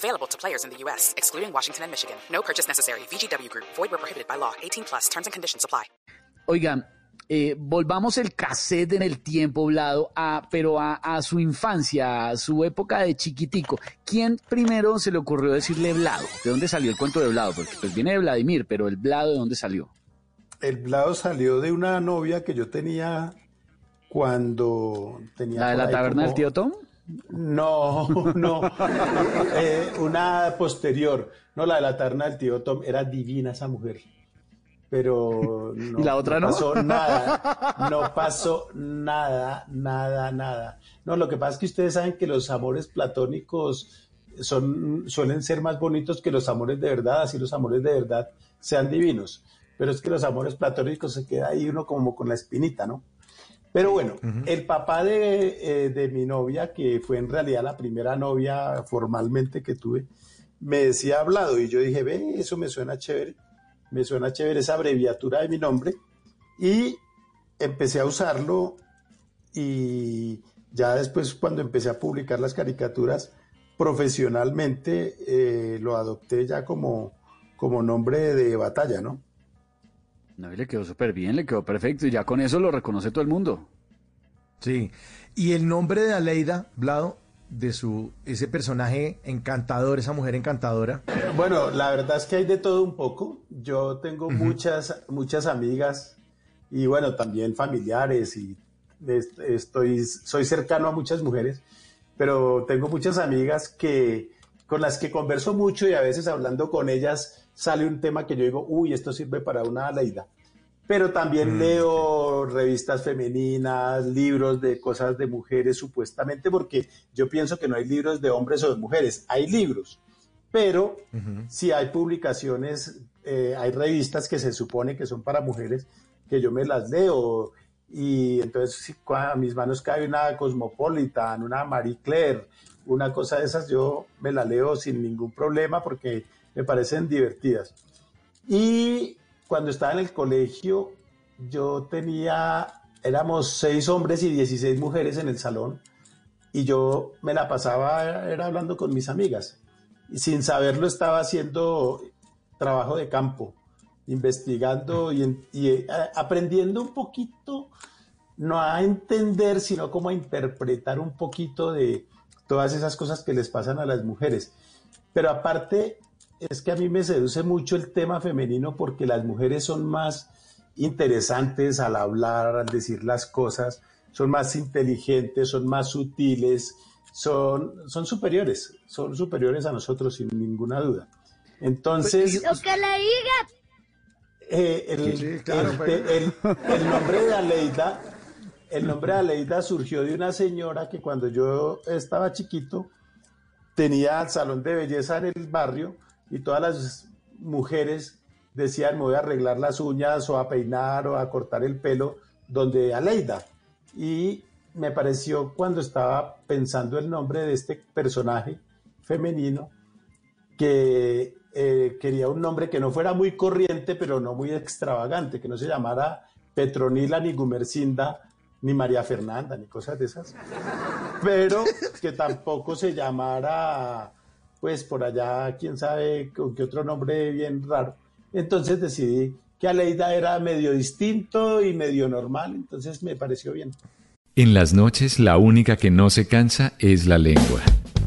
Available to players in the U.S., excluding Washington and Michigan. No purchase necessary. VGW Group. Void where prohibited by law. 18 plus. Terms and conditions apply. Oigan, eh, volvamos el cassette en el tiempo, Blado, a, pero a, a, su infancia, a su época de chiquitico. ¿Quién primero se le ocurrió decirle Blado? ¿De dónde salió el cuento de Blado? Porque pues viene de Vladimir, pero el Blado, ¿de dónde salió? El Blado salió de una novia que yo tenía cuando tenía... ¿La de la taberna como... del tío Tom? No, no. eh, una posterior. No, la de la taberna del tío Tom. Era divina esa mujer pero no, ¿Y la otra no, no? pasó nada, no pasó nada, nada, nada. No, lo que pasa es que ustedes saben que los amores platónicos son, suelen ser más bonitos que los amores de verdad, así los amores de verdad sean divinos. Pero es que los amores platónicos se queda ahí uno como con la espinita, ¿no? Pero bueno, uh -huh. el papá de, eh, de mi novia, que fue en realidad la primera novia formalmente que tuve, me decía hablado y yo dije, ve, eso me suena chévere me suena chévere esa abreviatura de mi nombre y empecé a usarlo y ya después cuando empecé a publicar las caricaturas profesionalmente eh, lo adopté ya como, como nombre de batalla, ¿no? No, y le quedó súper bien, le quedó perfecto y ya con eso lo reconoce todo el mundo. Sí, y el nombre de Aleida, Blado, de su ese personaje encantador, esa mujer encantadora? Bueno, la verdad es que hay de todo un poco. Yo tengo uh -huh. muchas muchas amigas y bueno, también familiares y estoy soy cercano a muchas mujeres, pero tengo muchas amigas que con las que converso mucho y a veces hablando con ellas sale un tema que yo digo, "Uy, esto sirve para una Aleida." pero también mm. leo revistas femeninas, libros de cosas de mujeres supuestamente, porque yo pienso que no hay libros de hombres o de mujeres, hay libros, pero uh -huh. si hay publicaciones, eh, hay revistas que se supone que son para mujeres, que yo me las leo, y entonces si a mis manos cae una Cosmopolitan, una Marie Claire, una cosa de esas, yo me la leo sin ningún problema porque me parecen divertidas. Y cuando estaba en el colegio, yo tenía, éramos seis hombres y 16 mujeres en el salón, y yo me la pasaba, era hablando con mis amigas, y sin saberlo estaba haciendo trabajo de campo, investigando y, y aprendiendo un poquito, no a entender, sino como a interpretar un poquito de todas esas cosas que les pasan a las mujeres. Pero aparte, es que a mí me seduce mucho el tema femenino porque las mujeres son más interesantes al hablar, al decir las cosas, son más inteligentes, son más sutiles, son, son superiores, son superiores a nosotros sin ninguna duda. Entonces... Lo que le diga. Eh, el, sí, claro, el, pues. el, el, nombre de Aleida, el nombre de Aleida surgió de una señora que cuando yo estaba chiquito tenía el salón de belleza en el barrio y todas las mujeres decían me voy a arreglar las uñas o a peinar o a cortar el pelo donde Aleida. Y me pareció cuando estaba pensando el nombre de este personaje femenino que eh, quería un nombre que no fuera muy corriente pero no muy extravagante, que no se llamara Petronila ni Gumercinda ni María Fernanda ni cosas de esas, pero que tampoco se llamara pues por allá, quién sabe con qué otro nombre bien raro. Entonces decidí que Aleida era medio distinto y medio normal, entonces me pareció bien. En las noches la única que no se cansa es la lengua.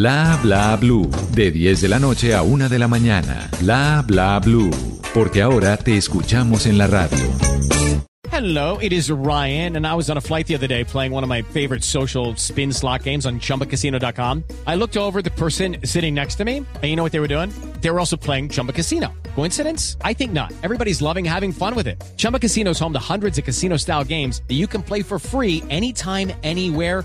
Bla Bla Blue. De 10 de la noche a 1 de la mañana. Bla Bla Blue. Porque ahora te escuchamos en la radio. Hello, it is Ryan, and I was on a flight the other day playing one of my favorite social spin slot games on chumbacasino.com. I looked over the person sitting next to me, and you know what they were doing? They were also playing Chumba Casino. Coincidence? I think not. Everybody's loving having fun with it. Chumba Casino is home to hundreds of casino style games that you can play for free anytime, anywhere,